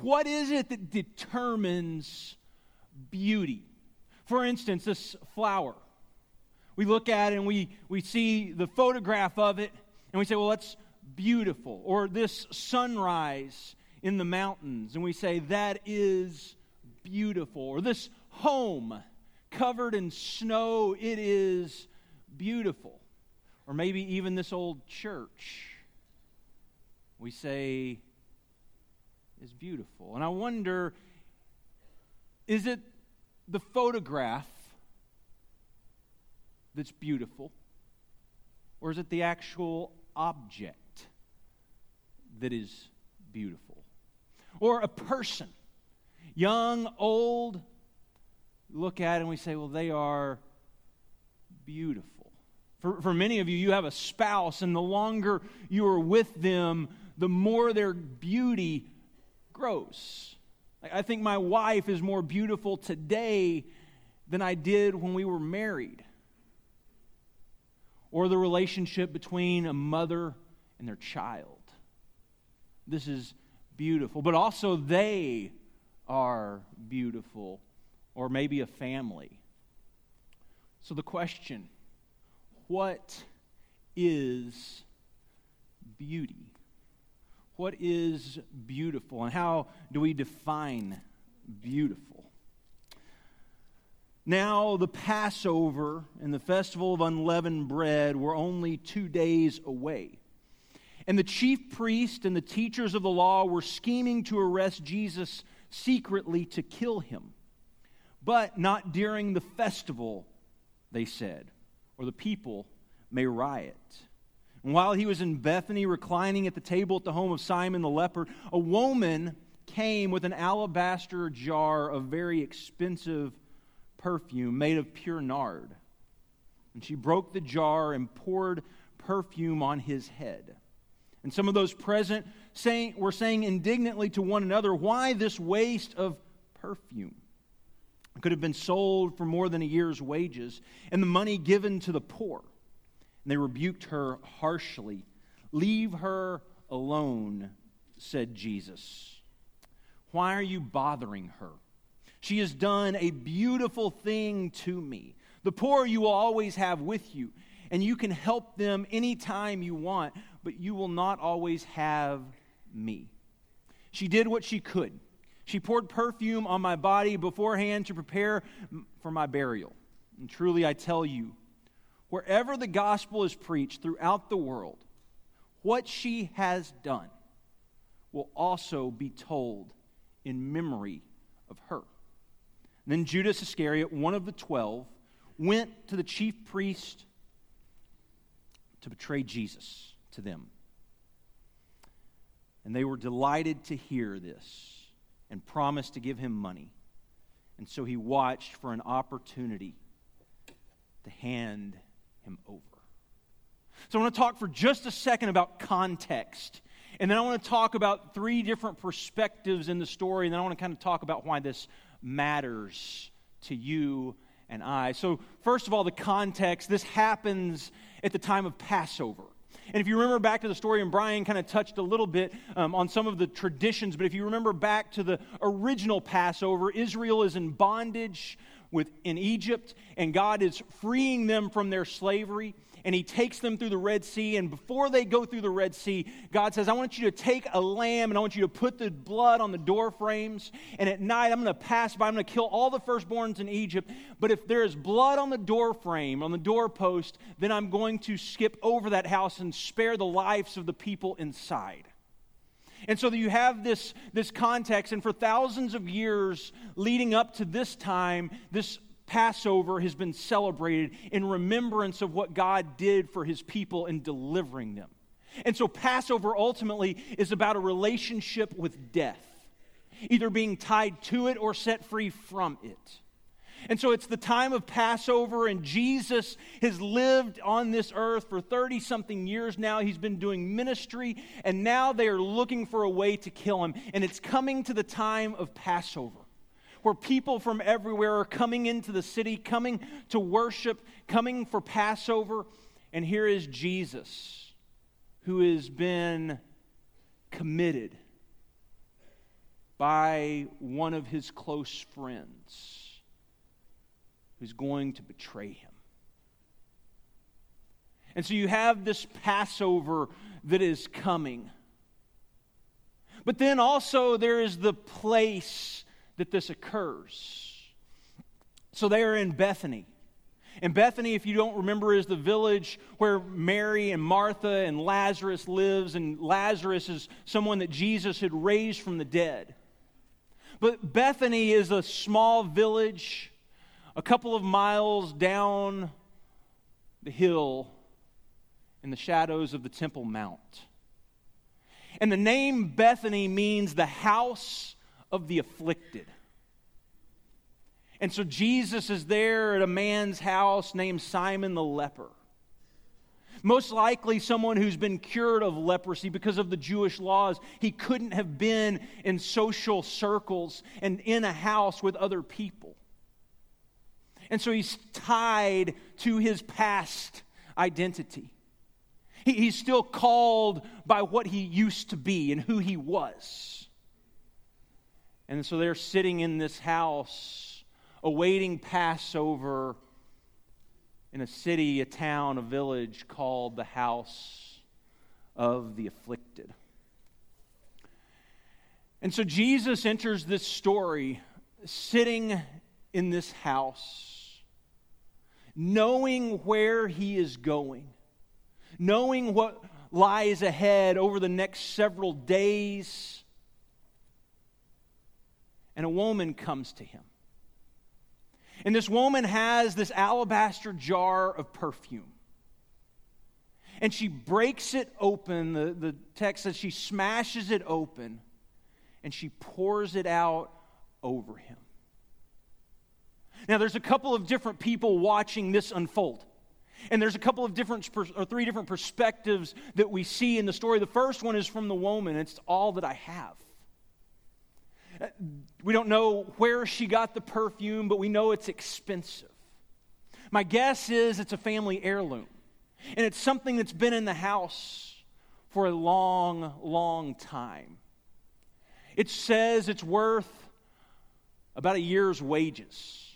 What is it that determines beauty? For instance, this flower. We look at it and we, we see the photograph of it and we say, well, that's beautiful. Or this sunrise in the mountains and we say, that is beautiful. Or this home covered in snow, it is beautiful. Or maybe even this old church, we say, is beautiful. And I wonder is it the photograph that's beautiful? Or is it the actual object that is beautiful? Or a person, young, old, look at and we say, well, they are beautiful. For, for many of you, you have a spouse, and the longer you are with them, the more their beauty grows. I think my wife is more beautiful today than I did when we were married. Or the relationship between a mother and their child. This is beautiful. But also, they are beautiful. Or maybe a family. So, the question what is beauty? What is beautiful and how do we define beautiful? Now, the Passover and the festival of unleavened bread were only two days away. And the chief priest and the teachers of the law were scheming to arrest Jesus secretly to kill him. But not during the festival, they said, or the people may riot. And while he was in Bethany, reclining at the table at the home of Simon the leper, a woman came with an alabaster jar of very expensive perfume made of pure nard. And she broke the jar and poured perfume on his head. And some of those present saying, were saying indignantly to one another, Why this waste of perfume? It could have been sold for more than a year's wages, and the money given to the poor. And they rebuked her harshly. Leave her alone, said Jesus. Why are you bothering her? She has done a beautiful thing to me. The poor you will always have with you, and you can help them anytime you want, but you will not always have me. She did what she could. She poured perfume on my body beforehand to prepare for my burial. And truly, I tell you, wherever the gospel is preached throughout the world, what she has done will also be told in memory of her. And then Judas Iscariot, one of the twelve, went to the chief priest to betray Jesus to them. And they were delighted to hear this and promised to give him money. And so he watched for an opportunity to hand him over. So I want to talk for just a second about context. And then I want to talk about three different perspectives in the story. And then I want to kind of talk about why this matters to you and I. So, first of all, the context this happens at the time of Passover. And if you remember back to the story, and Brian kind of touched a little bit um, on some of the traditions, but if you remember back to the original Passover, Israel is in bondage with, in Egypt, and God is freeing them from their slavery. And he takes them through the Red Sea. And before they go through the Red Sea, God says, I want you to take a lamb and I want you to put the blood on the door frames. And at night, I'm going to pass by, I'm going to kill all the firstborns in Egypt. But if there is blood on the door frame, on the doorpost, then I'm going to skip over that house and spare the lives of the people inside. And so you have this, this context, and for thousands of years leading up to this time, this Passover has been celebrated in remembrance of what God did for his people in delivering them. And so Passover ultimately is about a relationship with death, either being tied to it or set free from it. And so it's the time of Passover, and Jesus has lived on this earth for 30 something years now. He's been doing ministry, and now they are looking for a way to kill him. And it's coming to the time of Passover, where people from everywhere are coming into the city, coming to worship, coming for Passover. And here is Jesus, who has been committed by one of his close friends who's going to betray him. And so you have this Passover that is coming. But then also there is the place that this occurs. So they are in Bethany. And Bethany, if you don't remember, is the village where Mary and Martha and Lazarus lives, and Lazarus is someone that Jesus had raised from the dead. But Bethany is a small village a couple of miles down the hill in the shadows of the Temple Mount. And the name Bethany means the house of the afflicted. And so Jesus is there at a man's house named Simon the leper. Most likely, someone who's been cured of leprosy because of the Jewish laws. He couldn't have been in social circles and in a house with other people. And so he's tied to his past identity. he's still called by what he used to be and who he was. And so they're sitting in this house awaiting Passover in a city, a town, a village called the house of the afflicted. And so Jesus enters this story sitting in this house, knowing where he is going, knowing what lies ahead over the next several days. And a woman comes to him. And this woman has this alabaster jar of perfume. And she breaks it open. The, the text says she smashes it open and she pours it out over him. Now, there's a couple of different people watching this unfold. And there's a couple of different, or three different perspectives that we see in the story. The first one is from the woman. It's all that I have. Uh, we don't know where she got the perfume, but we know it's expensive. My guess is it's a family heirloom, and it's something that's been in the house for a long, long time. It says it's worth about a year's wages,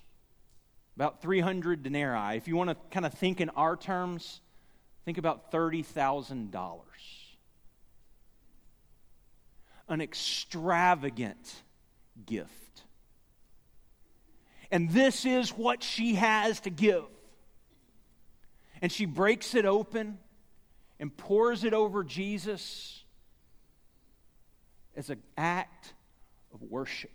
about 300 denarii. If you want to kind of think in our terms, think about $30,000. An extravagant gift. And this is what she has to give. And she breaks it open and pours it over Jesus as an act of worship,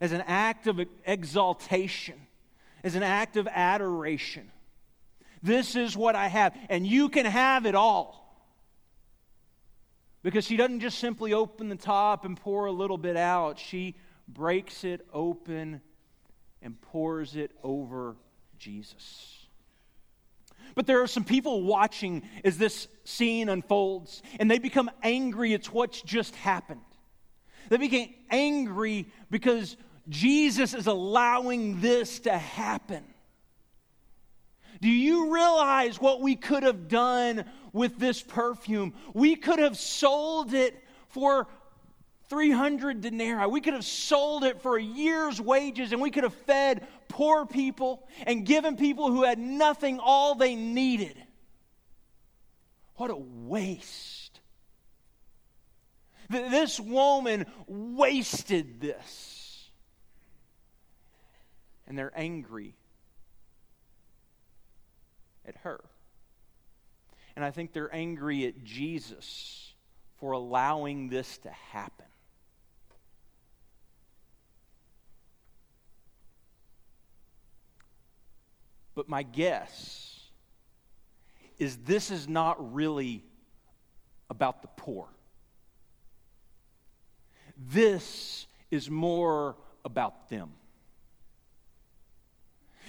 as an act of exaltation, as an act of adoration. This is what I have, and you can have it all. Because she doesn't just simply open the top and pour a little bit out, she breaks it open and pours it over Jesus. But there are some people watching as this scene unfolds, and they become angry at what's just happened. They became angry because Jesus is allowing this to happen. Do you realize what we could have done with this perfume? We could have sold it for 300 denarii. We could have sold it for a year's wages and we could have fed poor people and given people who had nothing all they needed. What a waste. This woman wasted this. And they're angry at her. And I think they're angry at Jesus for allowing this to happen. But my guess is this is not really about the poor. This is more about them.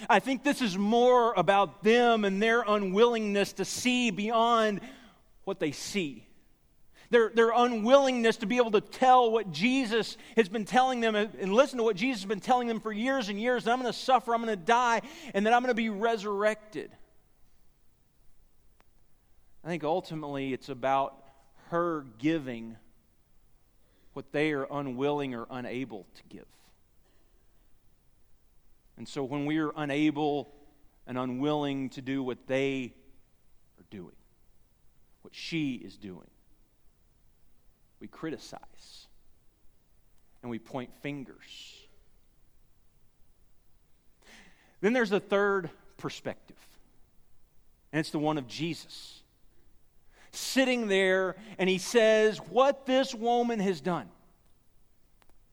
I think this is more about them and their unwillingness to see beyond what they see. Their, their unwillingness to be able to tell what Jesus has been telling them and listen to what Jesus has been telling them for years and years that I'm going to suffer, I'm going to die, and that I'm going to be resurrected. I think ultimately it's about her giving what they are unwilling or unable to give. And so when we are unable and unwilling to do what they are doing, what she is doing, we criticize and we point fingers. Then there's a third perspective, and it's the one of Jesus. Sitting there, and he says, What this woman has done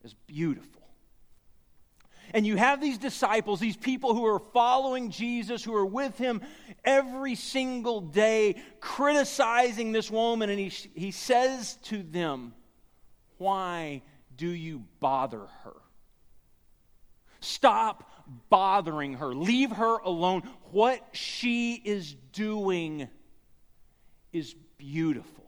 is beautiful. And you have these disciples, these people who are following Jesus, who are with him every single day, criticizing this woman. And he, he says to them, Why do you bother her? Stop bothering her. Leave her alone. What she is doing is beautiful.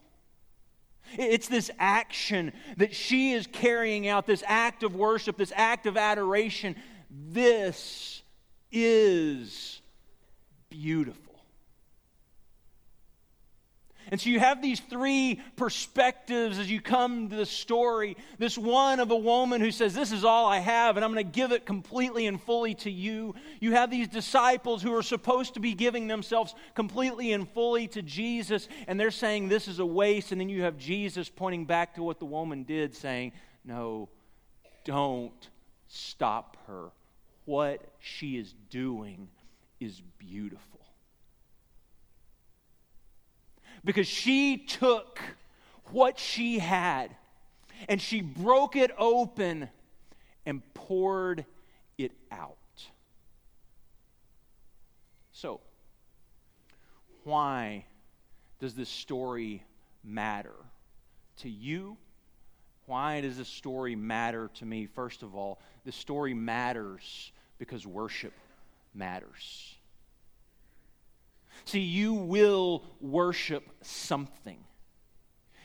It's this action that she is carrying out, this act of worship, this act of adoration. This is beautiful. And so you have these three perspectives as you come to the story. This one of a woman who says, This is all I have, and I'm going to give it completely and fully to you. You have these disciples who are supposed to be giving themselves completely and fully to Jesus, and they're saying, This is a waste. And then you have Jesus pointing back to what the woman did, saying, No, don't stop her. What she is doing is beautiful because she took what she had and she broke it open and poured it out. So, why does this story matter to you? Why does this story matter to me? First of all, the story matters because worship matters. See, you will worship something.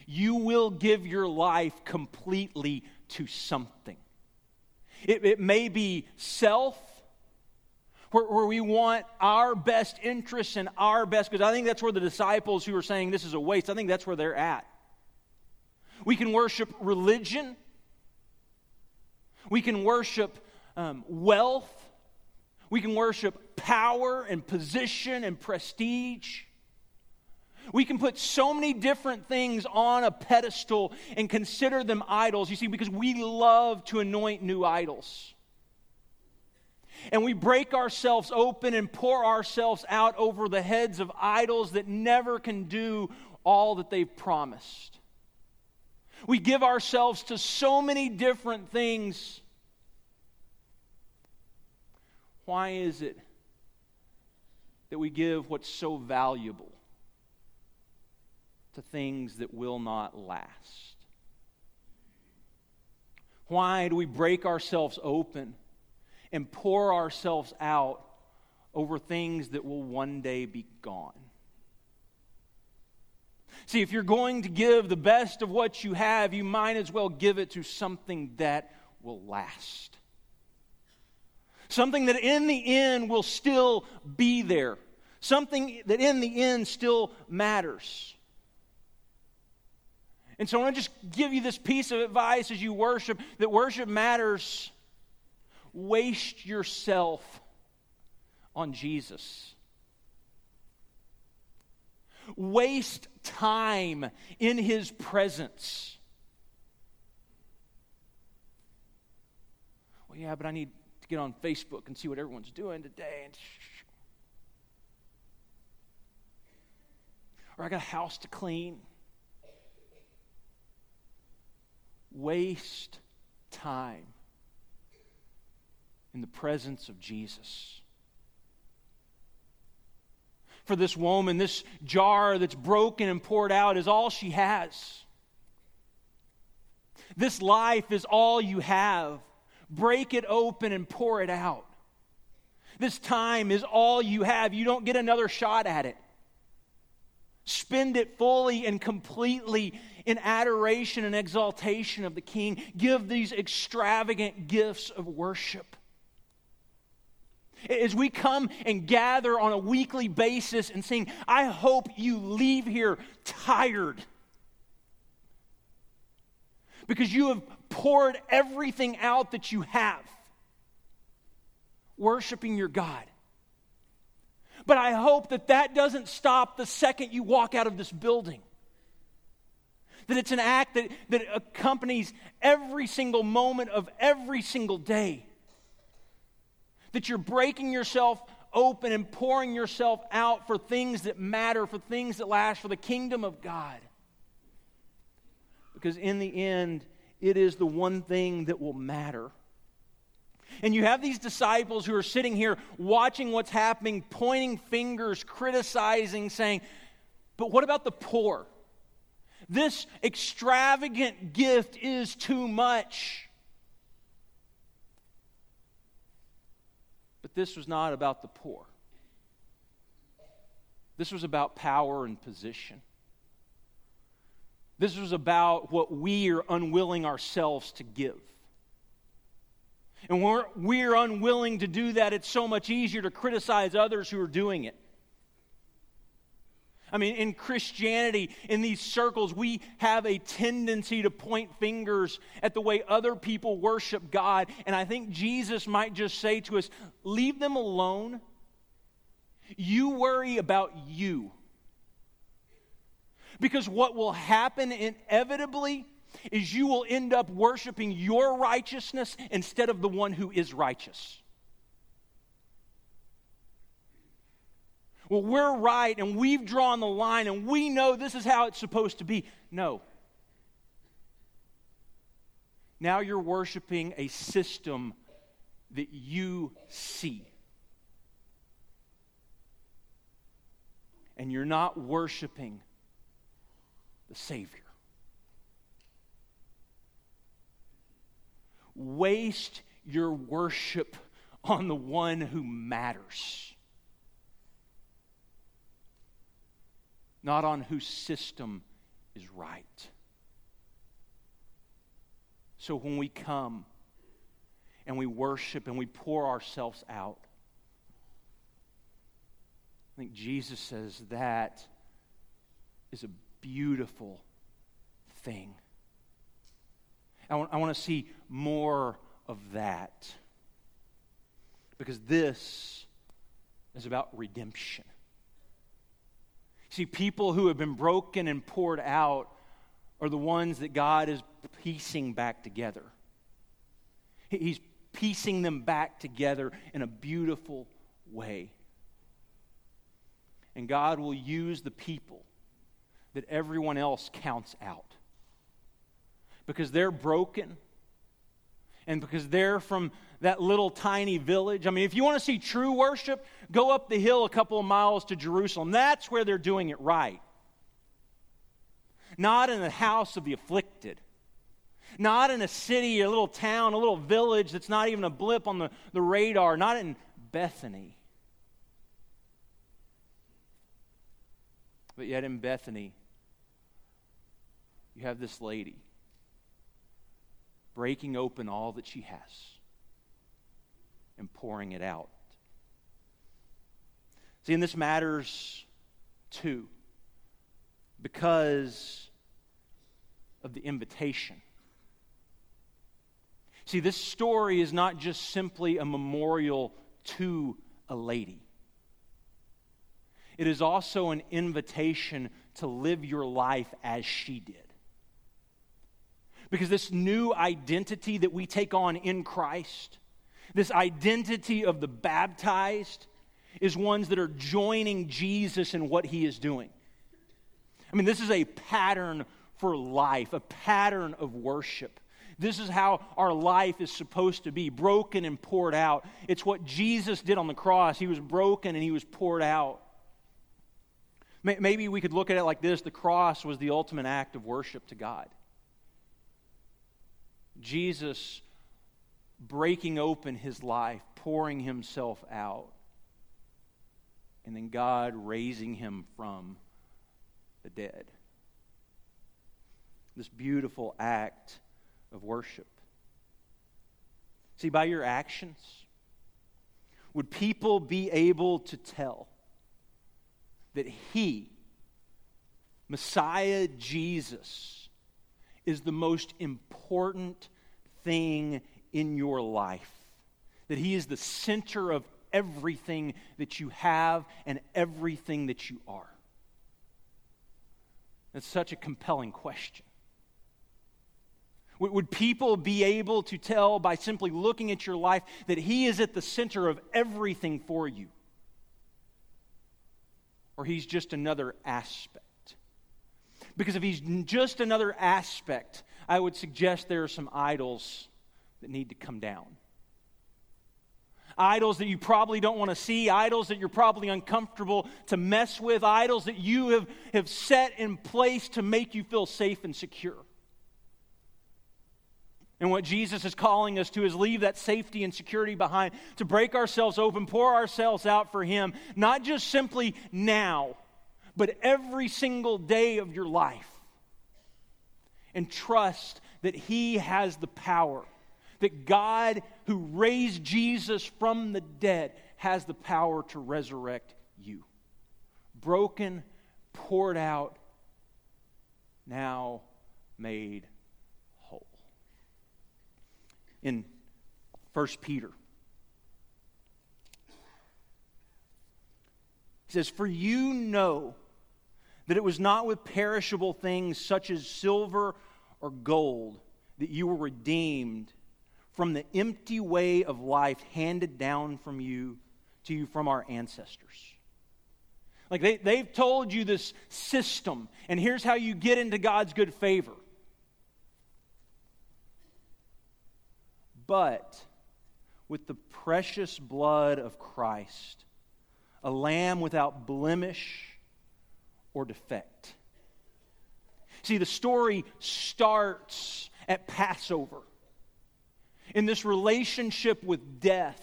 You will give your life completely to something. It, it may be self, where, where, we want our best interests and our best, because I think that's where the disciples who are saying this is a waste, I think that's where they're at. We can worship religion, we can worship um, wealth, we can worship power and position and prestige. We can put so many different things on a pedestal and consider them idols, you see, because we love to anoint new idols. And we break ourselves open and pour ourselves out over the heads of idols that never can do all that they've promised. We give ourselves to so many different things why is it that we give what's so valuable to things that will not last? Why do we break ourselves open and pour ourselves out over things that will one day be gone? See, if you're going to give the best of what you have, you might as well give it to something that will last. Something that in the end will still be there. Something that in the end still matters. And so I want to just give you this piece of advice as you worship that worship matters. Waste yourself on Jesus. Waste time in his presence. Well, yeah, but I need get on Facebook and see what everyone's doing today. And or I got a house to clean. Waste time in the presence of Jesus. For this woman, this jar that's broken and poured out is all she has. This life is all you have break it open and pour it out. This time is all you have. You don't get another shot at it. Spend it fully and completely in adoration and exaltation of the King. Give these extravagant gifts of worship. As we come and gather on a weekly basis and sing, I hope you leave here tired because you have poured everything out that you have, worshiping your God. But I hope that that doesn't stop the second you walk out of this building. That it's an act that, that accompanies every single moment of every single day. That you're breaking yourself open and pouring yourself out for things that matter, for things that last, for the kingdom of God. Because in the end, it is the one thing that will matter. And you have these disciples who are sitting here watching what's happening, pointing fingers, criticizing, saying, But what about the poor? This extravagant gift is too much. But this was not about the poor. This was about power and position. This was about what we are unwilling ourselves to give. And when we're, we're unwilling to do that, it's so much easier to criticize others who are doing it. I mean, in Christianity, in these circles, we have a tendency to point fingers at the way other people worship God. And I think Jesus might just say to us, leave them alone. You worry about you. Because what will happen inevitably is you will end up worshiping your righteousness instead of the one who is righteous. well, we're right and we've drawn the line and we know this is how it's supposed to be. No. Now you're worshiping a system that you see. And you're not worshiping the Savior. Waste your worship on the one who matters. not on whose system is right. So when we come and we worship and we pour ourselves out, I think Jesus says that is a beautiful thing. I want, I want to see more of that because this is about redemption. See, people who have been broken and poured out are the ones that God is piecing back together. He's piecing them back together in a beautiful way. And God will use the people that everyone else counts out because they're broken and because they're from that little tiny village. I mean, if you want to see true worship, go up the hill a couple of miles to Jerusalem. That's where they're doing it right. Not in the house of the afflicted. Not in a city, a little town, a little village that's not even a blip on the, the radar. Not in Bethany. But yet in Bethany, you have this lady breaking open all that she has and pouring it out. See, and this matters too because of the invitation. See, this story is not just simply a memorial to a lady. It is also an invitation to live your life as she did. Because this new identity that we take on in Christ, this identity of the baptized, is ones that are joining Jesus in what he is doing. I mean, this is a pattern for life, a pattern of worship. This is how our life is supposed to be broken and poured out. It's what Jesus did on the cross. He was broken and he was poured out. Maybe we could look at it like this the cross was the ultimate act of worship to God. Jesus breaking open his life, pouring himself out, and then God raising him from the dead. This beautiful act of worship. See, by your actions, would people be able to tell that he, Messiah Jesus, is the most important thing in your life. That He is the center of everything that you have and everything that you are. That's such a compelling question. Would people be able to tell by simply looking at your life that He is at the center of everything for you? Or He's just another aspect? Because if He's just another aspect, I would suggest there are some idols that need to come down. Idols that you probably don't want to see, idols that you're probably uncomfortable to mess with, idols that you have, have set in place to make you feel safe and secure. And what Jesus is calling us to is leave that safety and security behind, to break ourselves open, pour ourselves out for Him, not just simply now, but every single day of your life. And trust that He has the power, that God, who raised Jesus from the dead, has the power to resurrect you. Broken, poured out, now made whole. In 1 Peter, he says, For you know that it was not with perishable things such as silver or gold that you were redeemed from the empty way of life handed down from you to you from our ancestors. Like they, they've told you this system, and here's how you get into God's good favor. But with the precious blood of Christ, a lamb without blemish or defect. See, the story starts at Passover in this relationship with death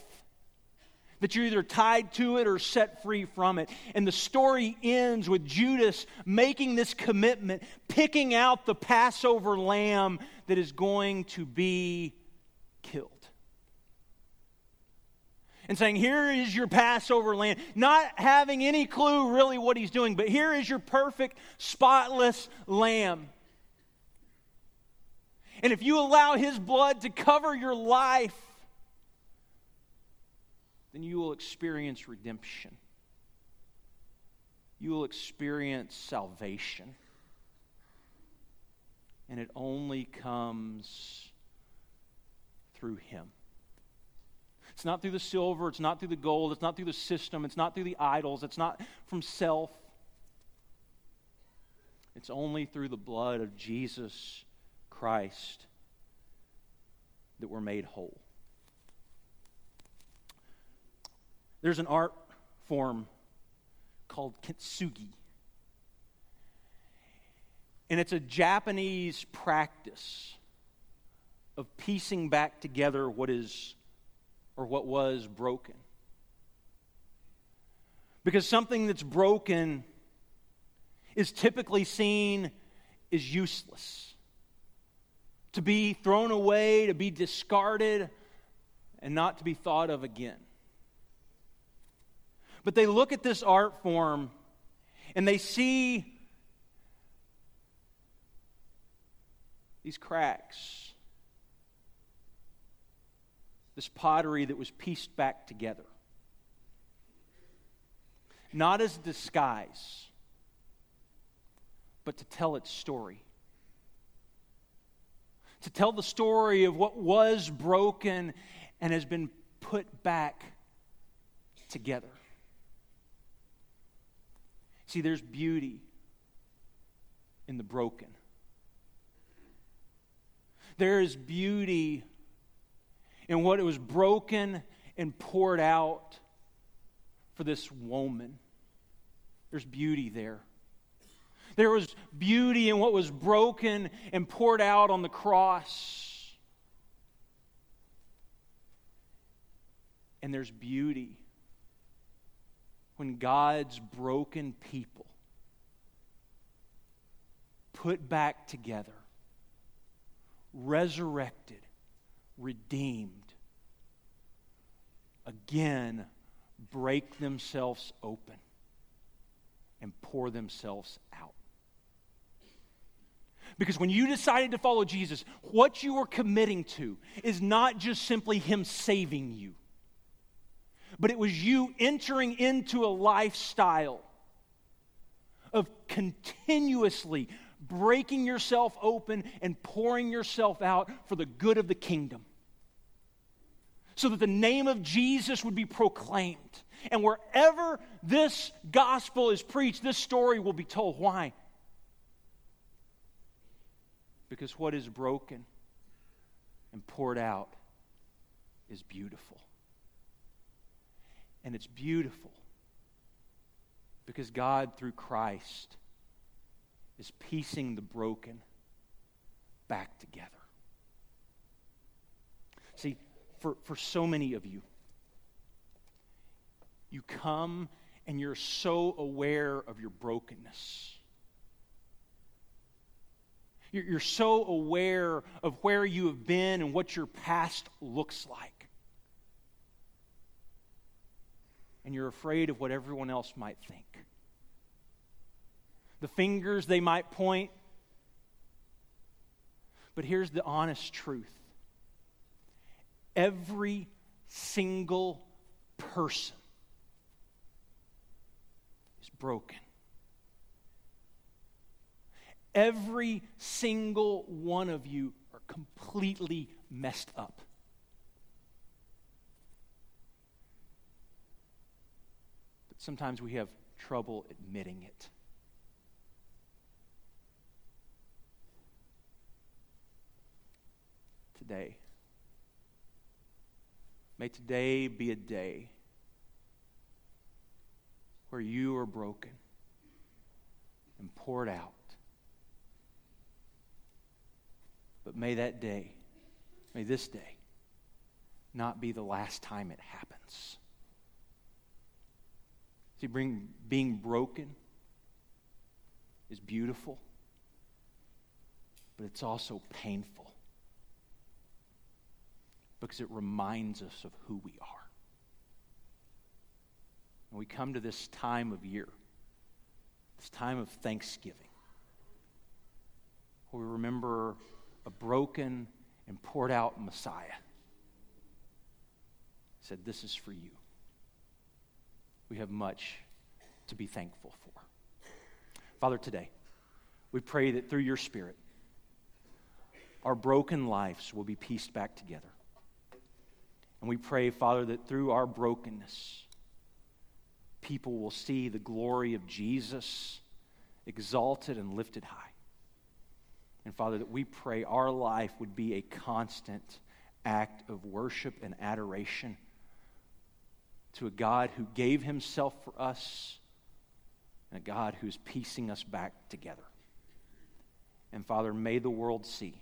that you're either tied to it or set free from it. And the story ends with Judas making this commitment, picking out the Passover lamb that is going to be killed and saying, Here is your Passover lamb, not having any clue really what he's doing, but here is your perfect, spotless lamb. And if you allow his blood to cover your life, then you will experience redemption. You will experience salvation. And it only comes through him. It's not through the silver, it's not through the gold, it's not through the system, it's not through the idols, it's not from self. It's only through the blood of Jesus Christ that we're made whole. There's an art form called kintsugi. And it's a Japanese practice of piecing back together what is or what was broken. Because something that's broken is typically seen as useless, to be thrown away, to be discarded, and not to be thought of again. But they look at this art form and they see these cracks this pottery that was pieced back together. Not as a disguise, but to tell its story. To tell the story of what was broken and has been put back together. See, there's beauty in the broken. There is beauty in what it was broken and poured out for this woman. There's beauty there. There was beauty in what was broken and poured out on the cross. And there's beauty when God's broken people put back together, resurrected, redeemed, again break themselves open and pour themselves out. Because when you decided to follow Jesus, what you were committing to is not just simply Him saving you, but it was you entering into a lifestyle of continuously breaking yourself open and pouring yourself out for the good of the kingdom. So that the name of Jesus would be proclaimed. And wherever this gospel is preached, this story will be told. Why? Because what is broken and poured out is beautiful. And it's beautiful because God, through Christ, is piecing the broken back together. See, for, for so many of you, you come and you're so aware of your brokenness you're so aware of where you have been and what your past looks like. And you're afraid of what everyone else might think. The fingers they might point. But here's the honest truth every single person is broken. Every single one of you are completely messed up. But sometimes we have trouble admitting it. Today. May today be a day where you are broken and poured out But may that day, may this day, not be the last time it happens. See, bring, being broken is beautiful, but it's also painful because it reminds us of who we are. And we come to this time of year, this time of Thanksgiving, where we remember a broken and poured out Messiah. He said, This is for you. We have much to be thankful for. Father, today, we pray that through your Spirit, our broken lives will be pieced back together. And we pray, Father, that through our brokenness, people will see the glory of Jesus exalted and lifted high. And Father, that we pray our life would be a constant act of worship and adoration to a God who gave himself for us and a God who's piecing us back together. And Father, may the world see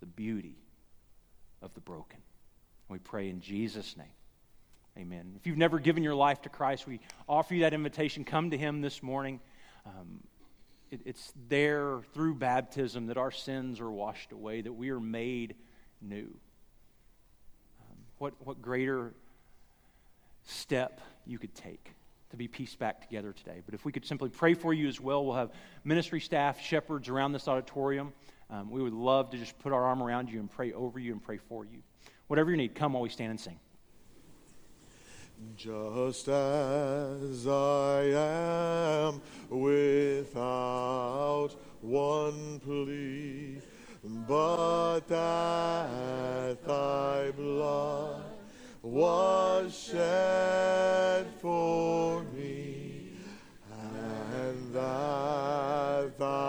the beauty of the broken. We pray in Jesus' name. Amen. If you've never given your life to Christ, we offer you that invitation. Come to Him this morning. Um, it, it's there through baptism that our sins are washed away, that we are made new. Um, what, what greater step you could take to be pieced back together today. But if we could simply pray for you as well, we'll have ministry staff, shepherds around this auditorium. Um, we would love to just put our arm around you and pray over you and pray for you. Whatever you need, come while we stand and sing. Just as I am without one plea, but that thy blood was shed for me, and that thy